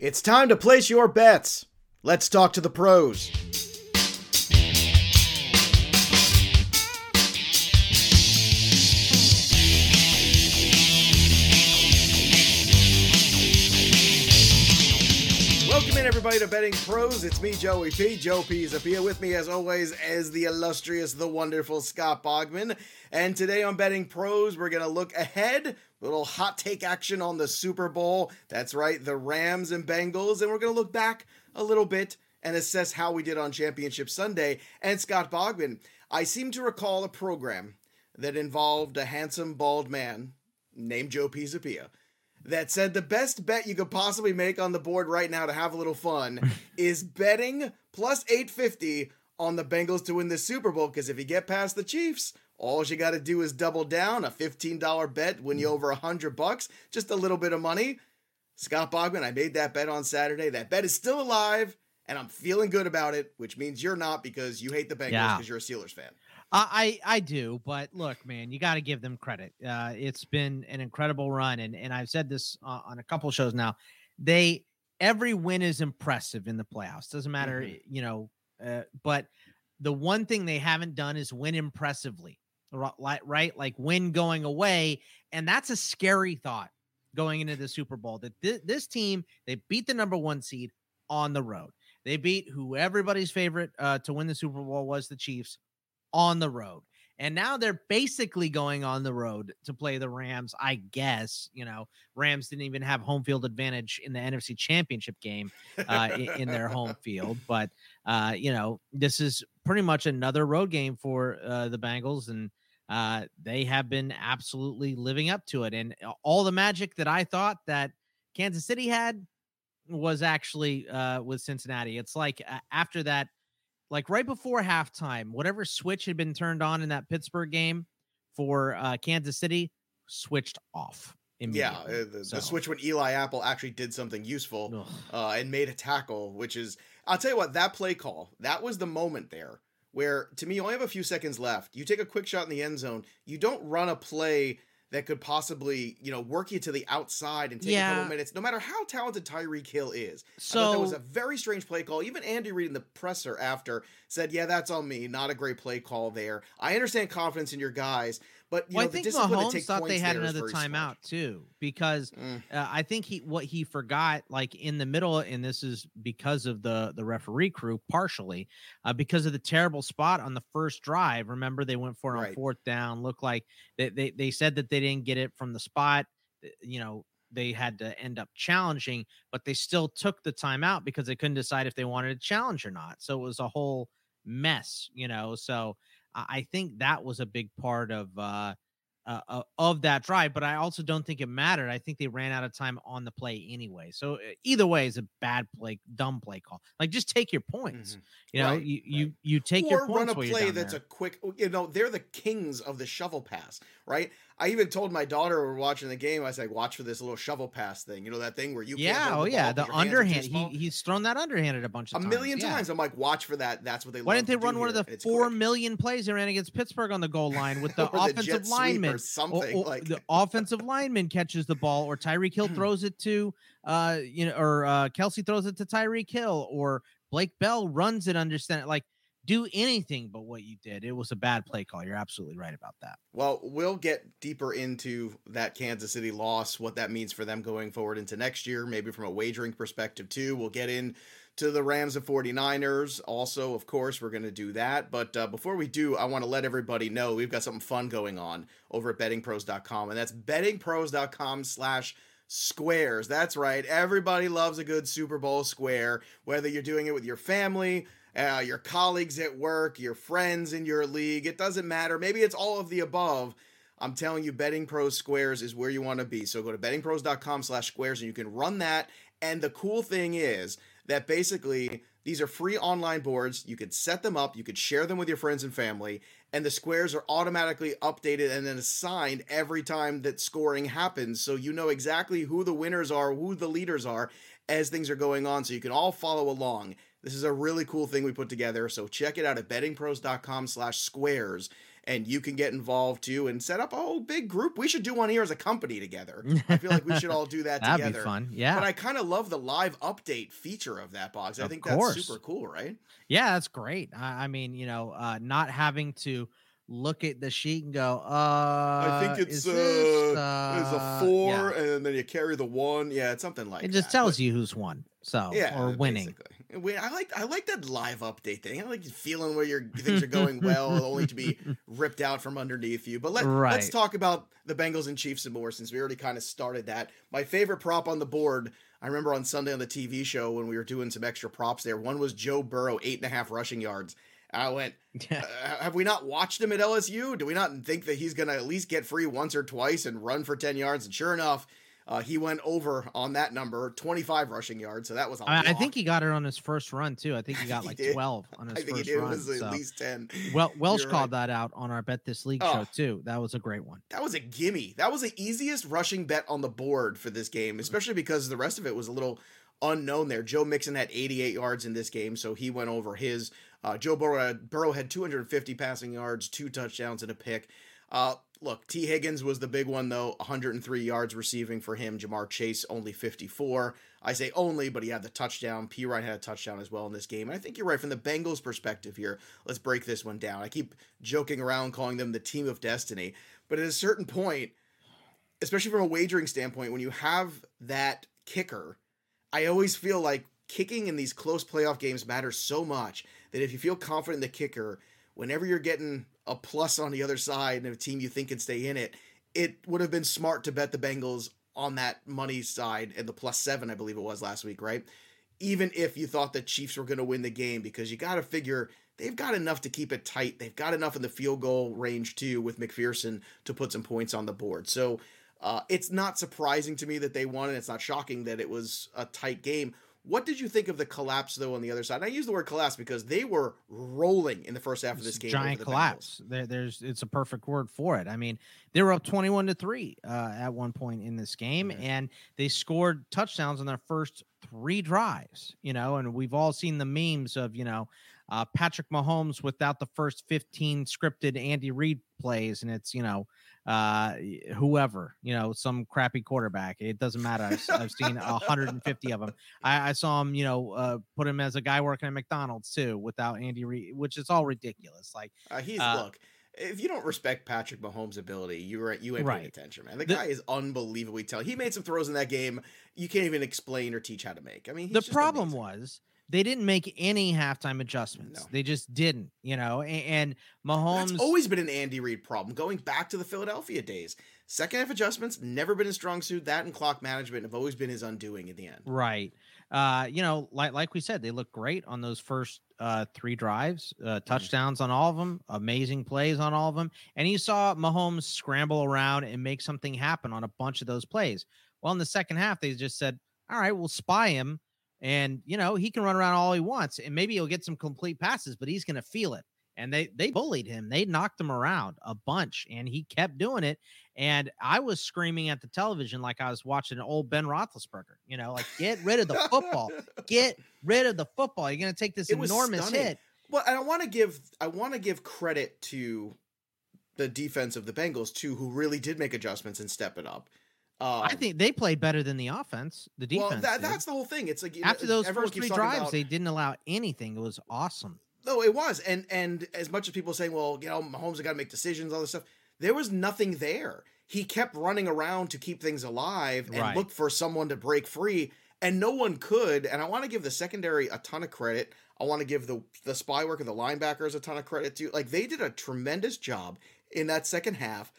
It's time to place your bets. Let's talk to the pros. Everybody, to Betting Pros. It's me, Joey P. Joe Pisapia. With me, as always, as the illustrious, the wonderful Scott Bogman. And today on Betting Pros, we're going to look ahead, a little hot take action on the Super Bowl. That's right, the Rams and Bengals. And we're going to look back a little bit and assess how we did on Championship Sunday. And Scott Bogman, I seem to recall a program that involved a handsome, bald man named Joe P. That said the best bet you could possibly make on the board right now to have a little fun is betting plus 850 on the Bengals to win the Super Bowl because if you get past the Chiefs, all you got to do is double down a $15 bet, win you over a 100 bucks, just a little bit of money. Scott Bogman, I made that bet on Saturday. That bet is still alive and I'm feeling good about it, which means you're not because you hate the Bengals because Yeah. you're a Steelers fan. I I do, but look, man, you got to give them credit. Uh, it's been an incredible run, and and I've said this uh, on a couple shows now. They every win is impressive in the playoffs. Doesn't matter, Mhm. you know. Uh, but the one thing they haven't done is win impressively, ri- right, like win going away, and that's a scary thought going into the Super Bowl. That thi- this team they beat the number one seed on the road. They beat who everybody's favorite uh, to win the Super Bowl was the Chiefs on the road. And now they're basically going on the road to play the Rams. I guess, you know, Rams didn't even have home field advantage in the NFC championship game uh, i- in their home field. But, uh, you know, this is pretty much another road game for uh, the Bengals. And uh, they have been absolutely living up to it. And all the magic that I thought that Kansas City had was actually uh, with Cincinnati. It's like uh, after that like right before halftime, whatever switch had been turned on in that Pittsburgh game for uh, Kansas City switched off. Yeah, uh, the, So- the switch when Eli Apple actually did something useful. Uh, and made a tackle, which is, I'll tell you what, that play call, that was the moment there where, to me, you only have a few seconds left. You take a quick shot in the end zone. You don't run a play that could possibly, you know, work you to the outside and take a couple minutes, no matter how talented Tyreek Hill is. I thought that was a very strange play call. Even Andy Reid in the presser after said, "Yeah, that's on me. Not a great play call there." I understand confidence in your guys, but you well, know I think the discipline to Mahomes take thought they had another very smart. timeout too because Mm. uh, I think he what he forgot like in the middle, and this is because of the the referee crew partially uh, because of the terrible spot on the first drive. Remember they went for it on Right. fourth down. Looked like they, they they said that they didn't get it from the spot. You know they had to end up challenging, but they still took the timeout because they couldn't decide if they wanted to challenge or not. So it was a whole mess, you know. So I think that was a big part of uh, uh, uh, of that drive, but I also don't think it mattered. I think they ran out of time on the play anyway. So uh, either way is a bad play, dumb play call. Like just take your points. Mhm. You know, Right, you you right. you take or your points run a play that's there. a quick you know they're the kings of the shovel pass right i even told my daughter we were watching the game i was like watch for this little shovel pass thing you know that thing where you yeah, oh the yeah, the 'cause your hands are too underhand. He he's thrown that underhanded a bunch a of times. million yeah. times i'm like watch for that that's what they like Why didn't they run one of the four million plays they ran against Pittsburgh on the goal line with the offensive sweep lineman? or something or- or like the offensive lineman catches the ball, or Tyreek Hill throws it to, uh, you know, or uh, Kelce throws it to Tyreek Hill, or Blake Bell runs it. Understand, it like, do anything but what you did. It was a bad play call. You're absolutely right about that. Well, we'll get deeper into that Kansas City loss, what that means for them going forward into next year, maybe from a wagering perspective too. We'll get in to the Rams and 49ers. Also, of course, we're going to do that. But uh, before we do, I want to let everybody know we've got something fun going on over at bettingpros.com, and that's bettingpros.com slash squares. That's right. Everybody loves a good Super Bowl square, whether you're doing it with your family, uh, your colleagues at work, your friends in your league. It doesn't matter. Maybe it's all of the above. I'm telling you, Betting Pros Squares is where you want to be. So go to bettingpros.com slash squares and you can run that. And the cool thing is that basically these are free online boards. You could set them up, you could share them with your friends and family, and the squares are automatically updated and then assigned every time that scoring happens. So you know exactly who the winners are, who the leaders are as things are going on. So you can all follow along. This is a really cool thing we put together. So check it out at bettingpros.com slash squares and you can get involved too and set up a whole big group. We should do one here as a company together. I feel like we should all do that That'd together. be fun. Yeah. But I kind of love the live update feature of that box. I Of think course. that's super cool, right? Yeah, that's great. I, I mean, you know, uh, not having to look at the sheet and go, uh, I think is it's this, uh, it's a uh, four, yeah. and then you carry the one. Yeah, it's something like It just that. tells But- you who's won, so yeah, or winning. basically. We, I like I like that live update thing. I like feeling where your things are going well, only to be ripped out from underneath you. But let, let's talk about the Bengals and Chiefs some more, since we already kind of started that. My favorite prop on the board. I remember on Sunday on the TV show when we were doing some extra props there. One was Joe Burrow, eight and a half rushing yards. I went, uh, have we not watched him at LSU? Do we not think that he's going to at least get free once or twice and run for 10 yards? And sure enough, uh, he went over on that number, 25 rushing yards. So that was a I, I think he got it on his first run too. I think he got He like did. twelve on his I think first it run. was at so. least 10. Well, Welsh You're called right. that out on our Bet This League Oh. show too. That was a great one. That was a gimme. That was the easiest rushing bet on the board for this game, Mm. especially because the rest of it was a little unknown there. Joe Mixon had 88 yards in this game, so he went over his. Uh, Joe Burrow Burrow had 250 passing yards, two touchdowns, and a pick. Uh, look, Tee Higgins was the big one, though 103 yards receiving for him. Ja'Marr Chase only 54. I say only, but he had the touchdown. Perine had a touchdown as well in this game. And I think you're right from the Bengals' perspective here. Let's break this one down. I keep joking around calling them the team of destiny, but at a certain point, especially from a wagering standpoint, when you have that kicker, I always feel like kicking in these close playoff games matters so much that if you feel confident in the kicker, whenever you're getting a plus on the other side and a team you think can stay in it, it would have been smart to bet the Bengals on that money side and the plus seven, I believe it was last week, right? Even if you thought the Chiefs were going to win the game, because you got to figure they've got enough to keep it tight. They've got enough in the field goal range too with McPherson to put some points on the board. So uh, it's not surprising to me that they won, and it's not shocking that it was a tight game. What did you think of the collapse though on the other side? And I use the word collapse because they were rolling in the first half of this game. giant the collapse. There, there's it's a perfect word for it. I mean, they were up 21 to 3 uh, at one point in this game Mhm. and they scored touchdowns on their first three drives, you know, and we've all seen the memes of, you know, uh, Patrick Mahomes without the first 15 scripted Andy Reid plays and it's, you know, uh whoever you know some crappy quarterback it doesn't matter i've, I've seen 150 of them I, I saw him you know uh put him as a guy working at mcdonald's too without andy reid which is all ridiculous like Uh, he's Uh, look. If you don't respect Patrick Mahomes' ability, you are you ain't Right. paying attention, man. The, The- guy is unbelievably talented. He made some throws in that game you can't even explain or teach how to make. I mean, he's the problem amazing. was they didn't make any halftime adjustments. No. They just didn't, you know. And, and Mahomes, That's always been an Andy Reid problem, going back to the Philadelphia days. Second half adjustments never been his strong suit. That and clock management have always been his undoing in the end. right? Uh, you know, like like we said, they look great on those first uh, three drives, Mm-hmm. uh, touchdowns on all of them, amazing plays on all of them, and you saw Mahomes scramble around and make something happen on a bunch of those plays. Well, in the second half, they just said, "All right, we'll spy him." And you know he can run around all he wants, and maybe he'll get some complete passes, but he's going to feel it. And they they bullied him. They knocked him around a bunch, and he kept doing it. And I was screaming at the television like I was watching an old Ben Roethlisberger. You know, like get rid of the football, get rid of the football. You're going to take this It enormous stunning. hit. Well, and I want to give I want to give credit to the defense of the Bengals too, who really did make adjustments and step it up. Um, I think they played better than the offense. The defense. well, that, that's the whole thing. It's like know, after those first three drives, about- they didn't allow anything. It was awesome. No, it was, and and as much as people saying, well, you know, Mahomes has got to make decisions, all this stuff. There was nothing there. He kept running around to keep things alive and Right. look for someone to break free, and no one could. And I want to give the secondary a ton of credit. I want to give the the spy work of the linebackers a ton of credit too. Like they did a tremendous job in that second half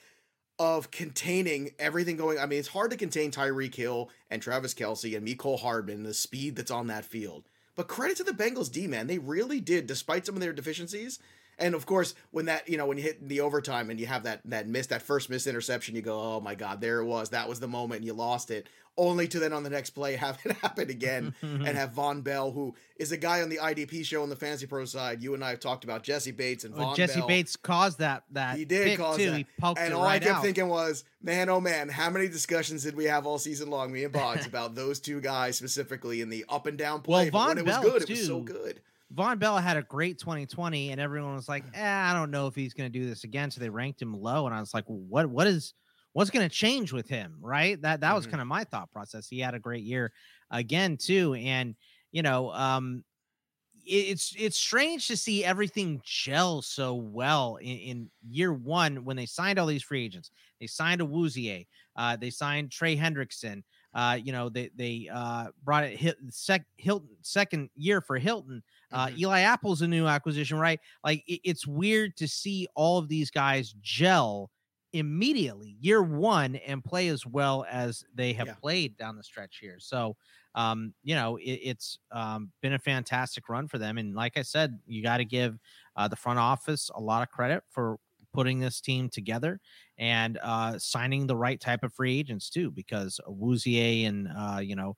of containing everything going. I mean, it's hard to contain Tyreek Hill and Travis Kelce and Mecole Hardman, the speed that's on that field. But credit to the Bengals D man, they really did, despite some of their deficiencies. And of course, when that you know when you hit the overtime and you have that that miss that first miss interception, you go, oh my god, there it was. That was the moment, and you lost it. Only to then on the next play have it happen again and have Vonn Bell, who is a guy on the IDP show on the Fantasy Pro side. You and I have talked about Jessie Bates and Well, Vonn Jesse Bell. Bates caused that that He did cause too. that. He poked And it all right I kept out. thinking was, man, oh man, how many discussions did we have all season long, me and Boggs, about those two guys specifically in the up and down play? Well, but when Vonn it was Bell, good, it was so good. Vonn Bell had a great 2020, and everyone was like, eh, "I don't know if he's going to do this again." So they ranked him low, and I was like, well, "What? What is? What's going to change with him?" Right? That that was Mhm. kind of my thought process. He had a great year again too, and you know, um, it- it's it's strange to see everything gel so well in, in year one when they signed all these free agents. They signed Awuzie, uh, they signed Trey Hendrickson. Uh, you know, they they uh, brought it hit sec, Hilton second year for Hilton. Uh, Mhm. Eli Apple's a new acquisition, right? Like it- it's weird to see all of these guys gel immediately year one and play as well as they have Yeah. played down the stretch here. So, um, you know, it, it's um, been a fantastic run for them. And like I said, you got to give uh, the front office a lot of credit for putting this team together and uh, signing the right type of free agents too, because Awuzie and uh, you know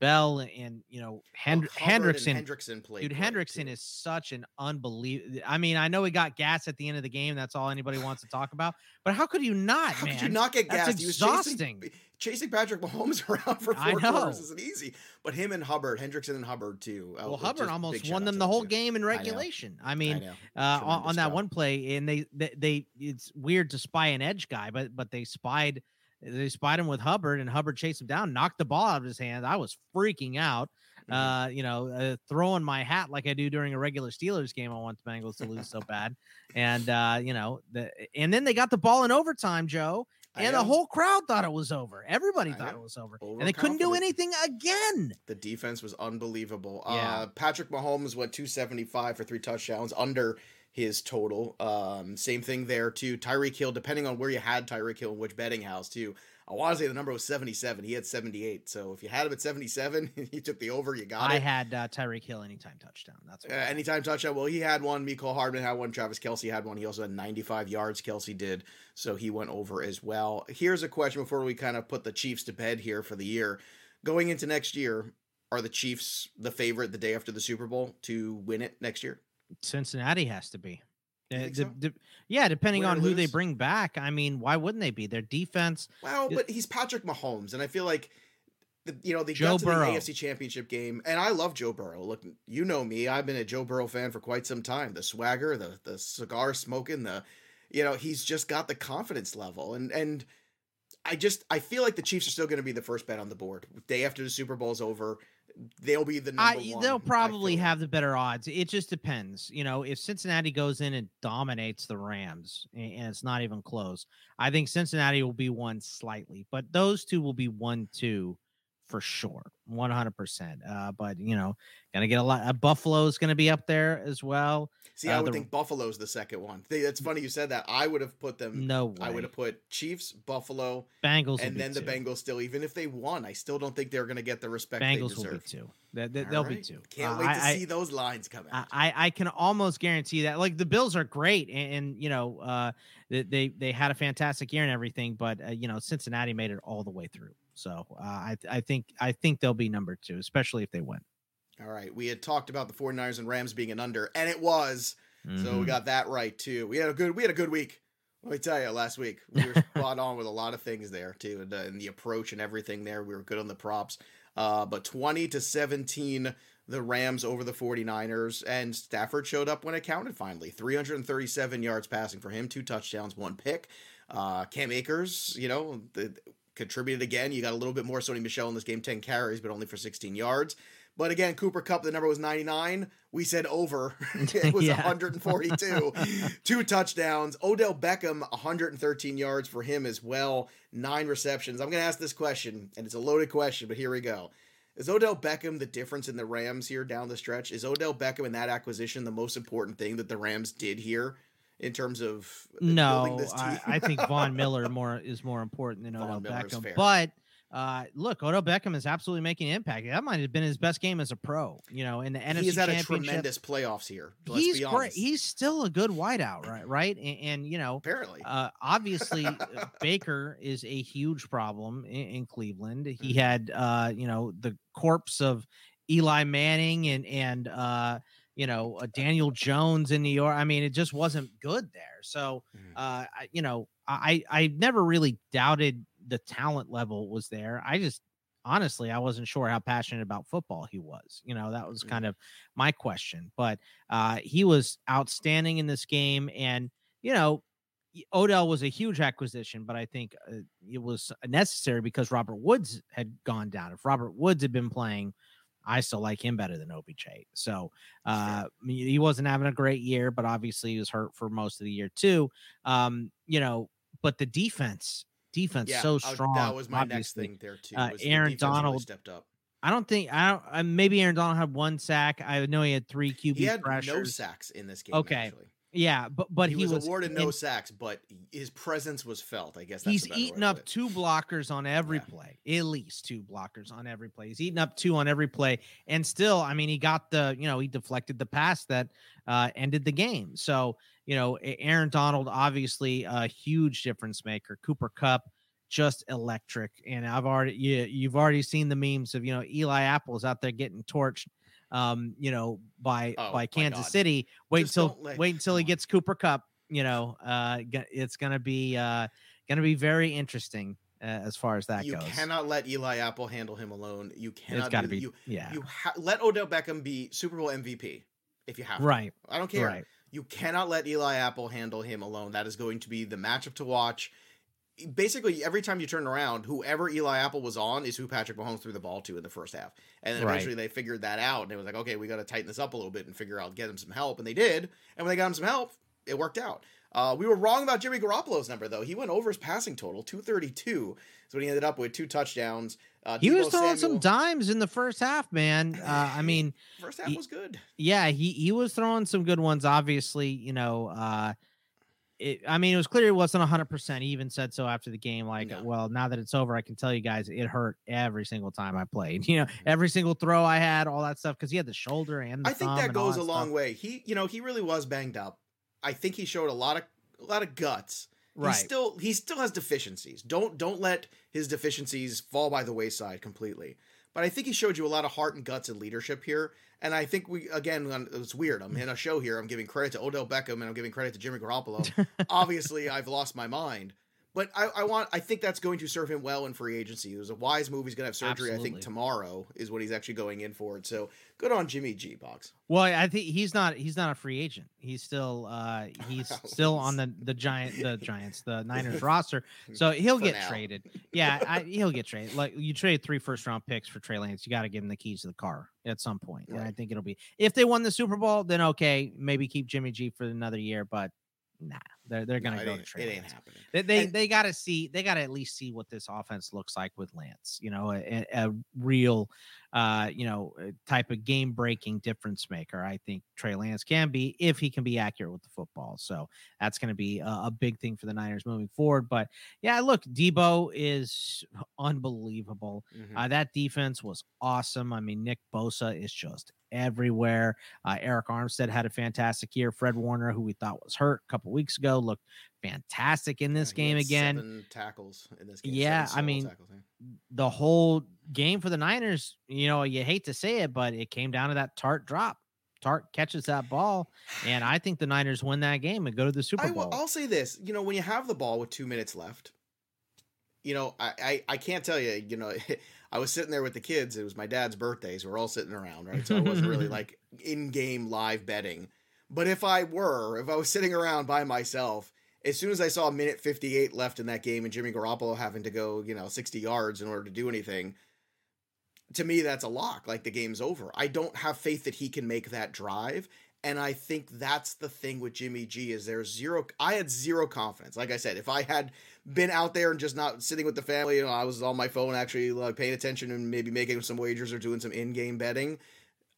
Bell and you know Hend- Well, Hendrickson. Hendrickson played. Dude, Hendrickson too. is such an unbelievable. I mean, I know he got gas at the end of the game. That's all anybody wants to talk about. But how could you not, How man? could you not get That's gassed? He was chasing, exhausting. chasing Patrick Mahomes around for four quarters isn't easy. But him and Hubbard, Hendrickson and Hubbard too. uh, well, Hubbard almost won them the whole too. game in regulation. I I mean, know. uh, on, on that one play, and they, they they it's weird to spy an edge guy, but but they spied they spied him with Hubbard, and Hubbard chased him down, knocked the ball out of his hand. I was freaking out. Mhm. Uh, you know, uh, throwing my hat like I do during a regular Steelers game. I want the Bengals to lose so bad, and uh, you know, the and then they got the ball in overtime, Joe, and the whole crowd thought it was over. Everybody I thought know. it was over, and they couldn't do anything again. The defense was unbelievable. Yeah. Uh, Patrick Mahomes went 275 for three touchdowns under his total. Um, same thing there too. Tyreek Hill, depending on where you had Tyreek Hill and which betting house too. I want to say the number was 77. He had 78. So if you had him at 77, you took the over. You got I it. I had uh, Tyreek Hill anytime touchdown. That's Uh, anytime touchdown. Well, he had one. Mecole Hardman had one. Travis Kelce had one. He also had 95 yards. Kelce did. So he went over as well. Here's a question before we kind of put the Chiefs to bed here for the year. Going into next year, are the Chiefs the favorite the day after the Super Bowl to win it next year? Cincinnati has to be. Uh, de- so? de- yeah, depending Win on who they bring back. I mean, why wouldn't they be? Their defense. Well, but he's Patrick Mahomes, and I feel like. The, you know, they Joe got to Burrow. the AFC Championship game, and I love Joe Burrow. Look, you know me; I've been a Joe Burrow fan for quite some time. The swagger, the the cigar smoking, the you know, he's just got the confidence level, and and I just I feel like the Chiefs are still going to be the first bet on the board. Day after the Super Bowl's over, they'll be the number I, one. they'll probably have the better odds. It just depends. You know, if Cincinnati goes in and dominates the Rams, and it's not even close, I think Cincinnati will be one slightly, but those two will be one two for sure, one hundred percent. Uh, but you know, gonna get a lot. Uh, Buffalo's gonna be up there as well. See, I uh, would the- think Buffalo's the second one. They, that's funny you said that. I would have put them. No way. I would have put Chiefs, Buffalo, Bengals and then the two. Bengals. Still, even if they won, I still don't think they're going to get the respect they Bengals will be two. They, they, will be two. Can't Uh, wait to I- I- see those lines come I, out. I I can almost guarantee that. Like the Bills are great, and, and you know, uh, they, they they had a fantastic year and everything, but uh, you know, Cincinnati made it all the way through. So uh, I I think I think they'll be number two, especially if they win. All right, we had talked about the 49ers and Rams being an under, and it was. So we Mhm. got that right too. We had a good we had a good week. Let me tell you, last week we were spot on with a lot of things there too, and, uh, and the approach and everything there. We were good on the props. Uh, but 20 to 17, the Rams over the 49ers, and Stafford showed up when it counted finally. 337 yards passing for him, two touchdowns, one pick. Uh, Cam Akers, you know, the, contributed again. You got a little bit more Sony Michel in this game, 10 carries, but only for 16 yards. But again, Cooper Kupp, the number was 99. We said over. it was Yeah. 142. Two touchdowns. Odell Beckham, 113 yards for him as well. Nine receptions. I'm going to ask this question, and it's a loaded question, but here we go. Is Odell Beckham the difference in the Rams here down the stretch? Is Odell Beckham and that acquisition the most important thing that the Rams did here in terms of No? I, I think Von Miller more is more important than Odell Beckham. But uh, look, Odell Beckham is absolutely making an impact. That might have been his best game as a pro. You know, in the NFC he has had a tremendous playoffs here. Let's he's be great. honest. He's still a good wideout, right? Right, and, and you know, apparently. uh, obviously uh, Baker is a huge problem in, in Cleveland. He Mhm. had, uh, you know, the corpse of Eli Manning and and uh, you know uh, Daniel Jones in New York. I mean, it just wasn't good there. So, Mhm. uh, I, you know, I I never really doubted the talent level was there. I just honestly, I wasn't sure how passionate about football he was. You know, that was Mhm. kind of my question. But uh, he was outstanding in this game, and you know, Odell was a huge acquisition, but I think uh, it was necessary because Robert Woods had gone down. If Robert Woods had been playing, I still like him better than OBJ. So uh, he he wasn't having a great year, but obviously he was hurt for most of the year too. Um, you know, but the defense, defense, Yeah, so strong. that was my next thing there too. Uh, Aaron defense really Donald- stepped up. I don't think I don't. Uh, maybe Aaron Donald had one sack. I know he had three QB He had no sacks in this game. Okay, actually. Yeah, but but he, he, was, awarded no sacks, but his presence was felt. I guess that's He's the better way eaten up two blockers on every Yeah. play, at least two blockers on every play. He's eaten up two on every play, and still, I mean, he got the you know he deflected the pass that uh, ended the game. So you know, Aaron Donald obviously a huge difference maker. Cooper Kupp just electric, and I've already you, you've already seen the memes of you know Eli Apple's out there getting torched. Um, you know, by Oh, by Kansas City. Wait Just until let- wait until he gets Cooper Kupp. You know, uh, it's gonna be uh, gonna be very interesting uh, as far as that you goes. You cannot let Eli Apple handle him alone. You cannot. it's got to do- be You, yeah, you ha- let Odell Beckham be Super Bowl MVP if you have. to. right, I don't care. right. You cannot let Eli Apple handle him alone. That is going to be the matchup to watch. Basically, every time you turn around, whoever Eli Apple was on is who Patrick Mahomes threw the ball to in the first half. And then Right. eventually they figured that out. And it was like, okay, we got to tighten this up a little bit and figure out, get him some help. And they did. And when they got him some help, it worked out. Uh, we were wrong about Jimmy Garoppolo's number, though. He went over his passing total, 232. So he ended up with two touchdowns. Uh, He was throwing some dimes in the first half, man. Uh, I mean, First half he- was good. yeah, he he was throwing some good ones. Obviously, you know, uh, it, I mean, it was clear it wasn't hundred percent. He even said so after the game. Like, No. well, now that it's over, I can tell you guys, it hurt every single time I played. You know, mm-hmm. every single throw I had, all that stuff, because he had the shoulder and the I think that goes a stuff. long way. He, you know, he really was banged up. I think he showed a lot of a lot of guts. Right. He still he still has deficiencies. Don't don't let his deficiencies fall by the wayside completely. But I think he showed you a lot of heart and guts and leadership here. And I think we again, it's weird. I'm in a show here. I'm giving credit to Odell Beckham and I'm giving credit to Jimmy Garoppolo. Obviously, I've lost my mind. But I, I want I think that's going to serve him well in free agency. It was a wise move. He's gonna have surgery, I think, tomorrow is what he's actually going in for it. So good on Jimmy G Box. Well, I think he's not he's not a free agent. He's still uh he's still on the the giant the Giants, the Niners roster. So he'll For get now. traded. Yeah, I, he'll get traded. Like you trade three first round picks for Trey Lance, you got to give him the keys to the car at some point. And I think it'll be if they won the Super Bowl, then okay, maybe keep Jimmy G for another year, but nah, they're they're gonna No, it go to Trey It ain't Lance. happening. They they, And- they got to see they got to at least see what this offense looks like with Lance. You know, a, a real, uh, you know, uh, type of game breaking difference maker. I think Trey Lance can be if he can be accurate with the football. So that's going to be a, a big thing for the Niners moving forward. But yeah, look, Deebo is unbelievable. Mhm. Uh, that defense was awesome. I mean, Nick Bosa is just everywhere. Uh, Arik Armstead had a fantastic year. Fred Warner, who we thought was hurt a couple weeks ago, looked fantastic in this Yeah, game again. Seven tackles in this game. Yeah, I mean, tackles, yeah. The whole game for the Niners, you know, you hate to say it, but it came down to that Tartt drop. Tartt catches that ball, and I think the Niners win that game and go to the Super I will, Bowl. I'll say this: you know, when you have the ball with two minutes left, you know, I, I, I can't tell you. You know, I was sitting there with the kids. It was my dad's birthday, so we're all sitting around, right? So I wasn't really like in-game live betting. But if I were, if I was sitting around by myself, as soon as I saw a minute fifty-eight left in that game and Jimmy Garoppolo having to go, you know, sixty yards in order to do anything, to me that's a lock. Like the game's over. I don't have faith that he can make that drive. And I think that's the thing with Jimmy G is there's zero. I had zero confidence. Like I said, if I had been out there and just not sitting with the family, you know, I was on my phone actually like paying attention and maybe making some wagers or doing some in-game betting.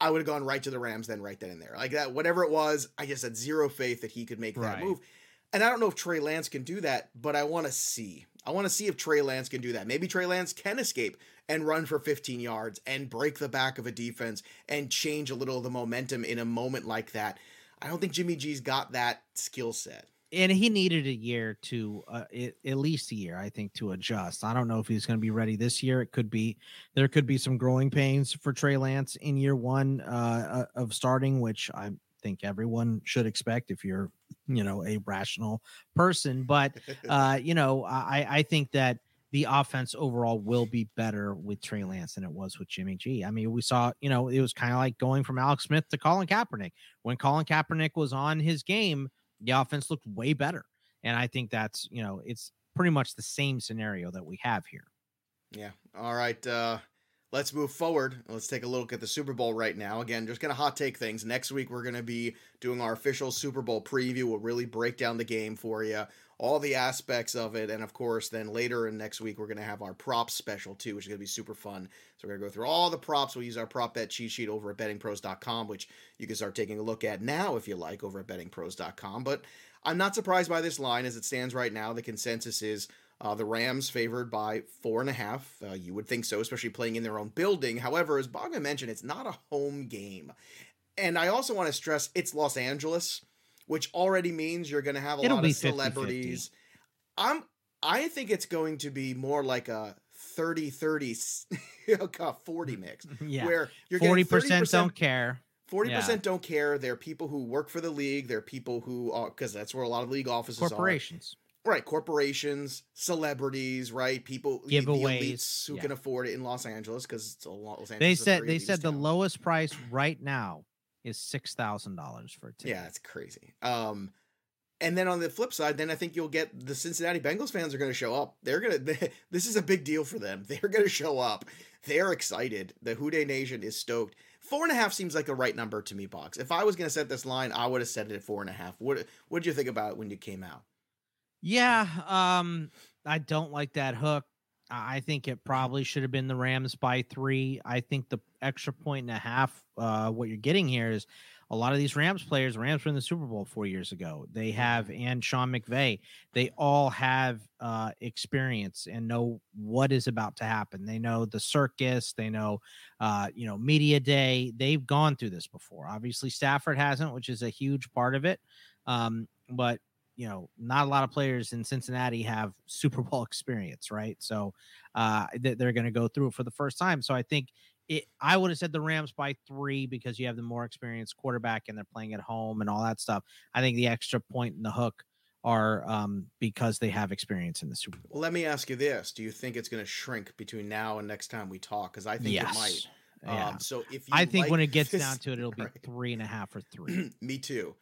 I would have gone right to the Rams then right then and there. Like that, whatever it was, I just had zero faith that he could make that move. And I don't know if Trey Lance can do that, but I want to see. I want to see if Trey Lance can do that. Maybe Trey Lance can escape and run for 15 yards and break the back of a defense and change a little of the momentum in a moment like that. I don't think Jimmy G's got that skill set. And he needed a year to uh, at, at least a year i think to adjust i don't know if he's going to be ready this year it could be there could be some growing pains for trey lance in year one uh, uh, of starting which i think everyone should expect if you're you know a rational person but uh you know i i think that the offense overall will be better with Trey Lance than it was with Jimmy G. I mean, we saw, you know, it was kind of like going from Alex Smith to Colin Kaepernick. When Colin Kaepernick was on his game, the offense looked way better. And I think that's, you know, it's pretty much the same scenario that we have here. Yeah. All right. Uh let's move forward. Let's take a look at the Super Bowl right now. Again, just gonna hot take things. Next week we're gonna be doing our official Super Bowl preview. We'll really break down the game for you, all the aspects of it, and of course, then later in next week we're gonna have our props special too, which is gonna be super fun. So we're gonna go through all the props. We'll use our prop bet cheat sheet over at bettingpros.com, which you can start taking a look at now if you like over at bettingpros.com. But I'm not surprised by this line as it stands right now. The consensus is uh, the Rams favored by four and a half. Uh, you would think so, especially playing in their own building. However, as Bogman mentioned, it's not a home game. And I also want to stress it's Los Angeles, which already means you're going to have a It'll lot of celebrities. 50-50. I'm I think it's going to be more like a 30 30 40 mix Yeah. where you're Forty getting percent don't care. Forty Yeah. percent don't care. They're people who work for the league. They're people who are because that's where a lot of league offices are. Corporations. are. Right, corporations, celebrities, right? People, Giveaways, elites who yeah. can afford it in Los Angeles because it's a lot. Los Angeles. They said they said the lowest price right now is six thousand dollars for a ticket. Yeah, it's crazy. Um, and then on the flip side, then I think you'll get the Cincinnati Bengals fans are going to show up. They're going to. This is a big deal for them. They're going to show up. They're excited. The Who Dey Nation is stoked. Four and a half seems like the right number to me, Box. If I was going to set this line, I would have set it at four and a half. What What did you think about it when you came out? Yeah, um, I don't like that hook. I think it probably should have been the Rams by three. I think the extra point and a half, uh, what you're getting here is a lot of these Rams players, Rams were in the Super Bowl four years ago. They have, and Sean McVay, they all have uh, experience and know what is about to happen. They know the circus, they know, uh, you know, media day. They've gone through this before. Obviously, Stafford hasn't, which is a huge part of it. Um, but you know, not a lot of players in Cincinnati have Super Bowl experience, right? So uh, they- they're going to go through it for the first time. So I think it. I would have said the Rams by three because you have the more experienced quarterback and they're playing at home and all that stuff. I think the extra point and the hook are um, because they have experience in the Super Bowl. Well, let me ask you this: Do you think it's going to shrink between now and next time we talk? Because I think it might. Yeah. Um, so if you I think when it gets this- down to it, it'll be Right. three and a half or three. Me too.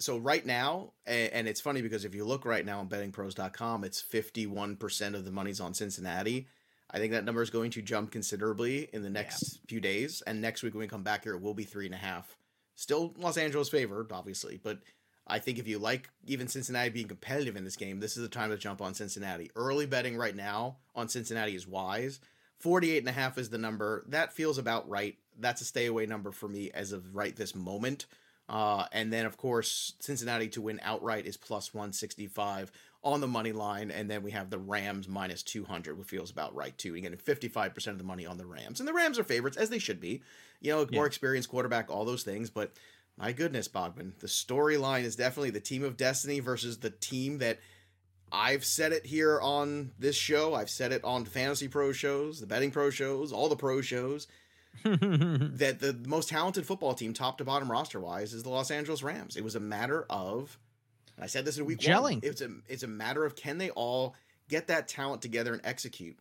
So right now, and, it's funny because if you look right now on bettingpros.com, it's 51% of the money's on Cincinnati. I think that number is going to jump considerably in the next few days. And next week when we come back here, it will be three and a half. Still Los Angeles favored, obviously, but I think if you like even Cincinnati being competitive in this game, this is the time to jump on Cincinnati. Early betting right now on Cincinnati is wise. 48 and a half is the number. That feels about right. That's a stay away number for me as of right this moment. Uh, and then, of course, Cincinnati to win outright is plus 165 on the money line. And then we have the Rams minus 200, which feels about right, too. You're getting 55% of the money on the Rams. And the Rams are favorites, as they should be. You know, more Yeah. experienced quarterback, all those things. But my goodness, Bogman, the storyline is definitely the team of destiny versus the team that I've said it here on this show. I've said it on Fantasy Pro shows, the Betting Pro shows, all the pro shows that the most talented football team, top to bottom roster wise, is the Los Angeles Rams. It was a matter of, and I said this in a week one. Gelling. It's a it's a matter of can they all get that talent together and execute.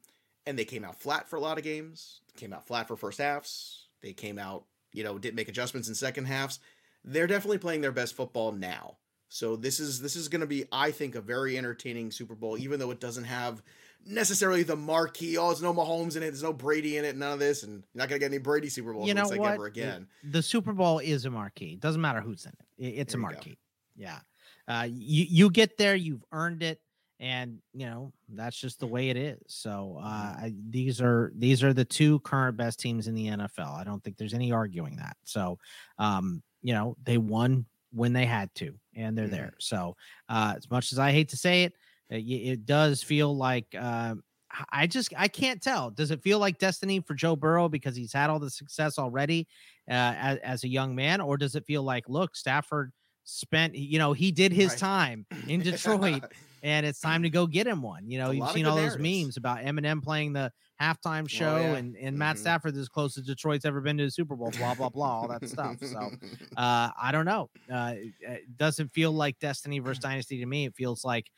And they came out flat for a lot of games. Came out flat for first halves. They came out, you know, didn't make adjustments in second halves. They're definitely playing their best football now. So this is this is going to be, I think, a very entertaining Super Bowl, even though it doesn't have necessarily the marquee. Oh, there's no Mahomes in it. There's no Brady in it. None of this, and you're not going to get any Brady Super Bowls. you know like what? ever again. the Super Bowl is a marquee. It doesn't matter who's in it. It's There a marquee. Yeah. Uh, you you get there, you've earned it, and you know that's just the way it is. So uh, Mm-hmm. I, these are these are the two current best teams in the NFL. I don't think there's any arguing that. So um, you know they won when they had to, and they're Mhm. there. So uh, as much as I hate to say it, it, it does feel like. Um, I just I can't tell. Does it feel like destiny for Joe Burrow because he's had all the success already uh, as, as a young man, or does it feel like look Stafford spent you know he did his Right. time in Detroit and it's time to go get him one. You know you've seen all those narratives. memes about Eminem playing the halftime show yeah. and and Matt Mhm. Stafford is close as Detroit's ever been to the Super Bowl. Blah blah blah all that stuff. So uh, I don't know. Uh, it doesn't feel like Destiny versus Dynasty to me. It feels like,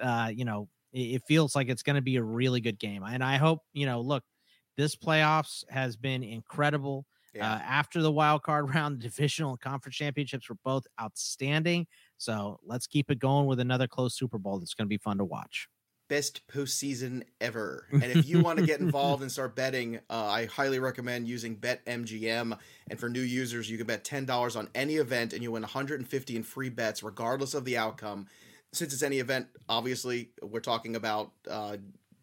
uh, you know, it, feels like it's going to be a really good game. And I hope, you know, look, this playoffs has been incredible. Yeah. Uh, after the wild card round, the divisional and conference championships were both outstanding. So let's keep it going with another close Super Bowl that's going to be fun to watch. Best postseason ever. And if you want to get involved and start betting, uh, I highly recommend using BetMGM. And for new users, you can bet $10 on any event and you win 150 in free bets, regardless of the outcome. Since it's any event, obviously, we're talking about uh,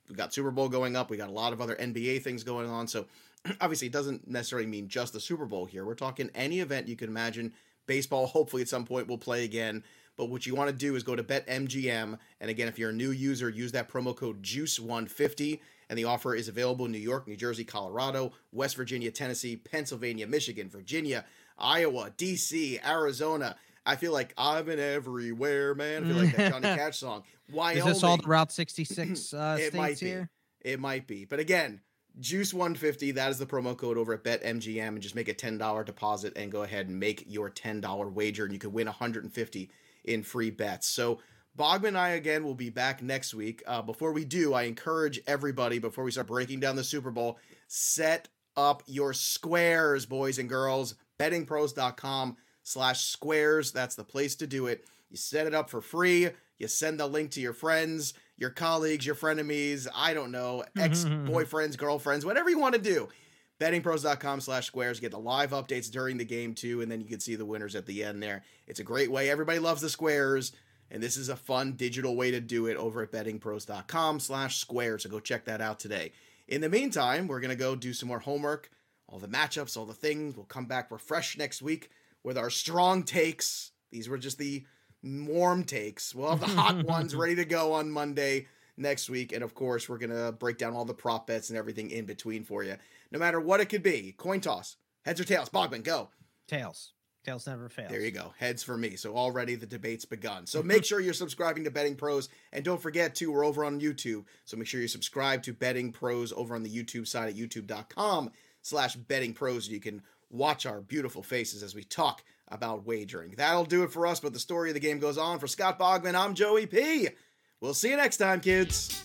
we got Super Bowl going up. We got a lot of other NBA things going on. So obviously, it doesn't necessarily mean just the Super Bowl here. We're talking any event you can imagine. Baseball, hopefully, at some point, will play again. But what you want to do is go to BetMGM. And again, if you're a new user, use that promo code JUICE150. And the offer is available in New York, New Jersey, Colorado, West Virginia, Tennessee, Pennsylvania, Michigan, Virginia, Iowa, DC, Arizona. I feel like I've been everywhere, man. I feel like that Johnny Cash song. Wyoming. Is this all the Route 66 uh, it might be. here? It might be. But again, Juice 150, that is the promo code over at BetMGM and just make a $10 deposit and go ahead and make your $10 wager and you can win 150 in free bets. So Bogman and I again will be back next week. Uh, before we do, I encourage everybody before we start breaking down the Super Bowl, set up your squares, boys and girls. Bettingpros.com slash squares. That's the place to do it. You set it up for free. You send the link to your friends, your colleagues, your frenemies, I don't know, ex boyfriends, girlfriends, whatever you want to do bettingpros.com slash squares. Get the live updates during the game too and then you can see the winners at the end there. It's a great way. Everybody loves the squares and this is a fun digital way to do it over at bettingpros.com slash squares so go check that out today. In the meantime we're going to go do some more homework all the matchups all the things. We'll come back refreshed next week with our strong takes these were just the warm takes we'll have the hot ones ready to go on monday next week and of course we're going to break down all the prop bets and everything in between for you no matter what it could be. Coin toss, heads or tails. Bogman, go. Tails. Tails never fails. There you go. Heads for me. So already the debate's begun. So make sure you're subscribing to Betting Pros. And don't forget, too, we're over on YouTube. So make sure you subscribe to Betting Pros over on the YouTube side at youtube.com slash betting pros. You can watch our beautiful faces as we talk about wagering. That'll do it for us, but the story of the game goes on. For Scott Bogman, I'm Joey P. We'll see you next time, kids.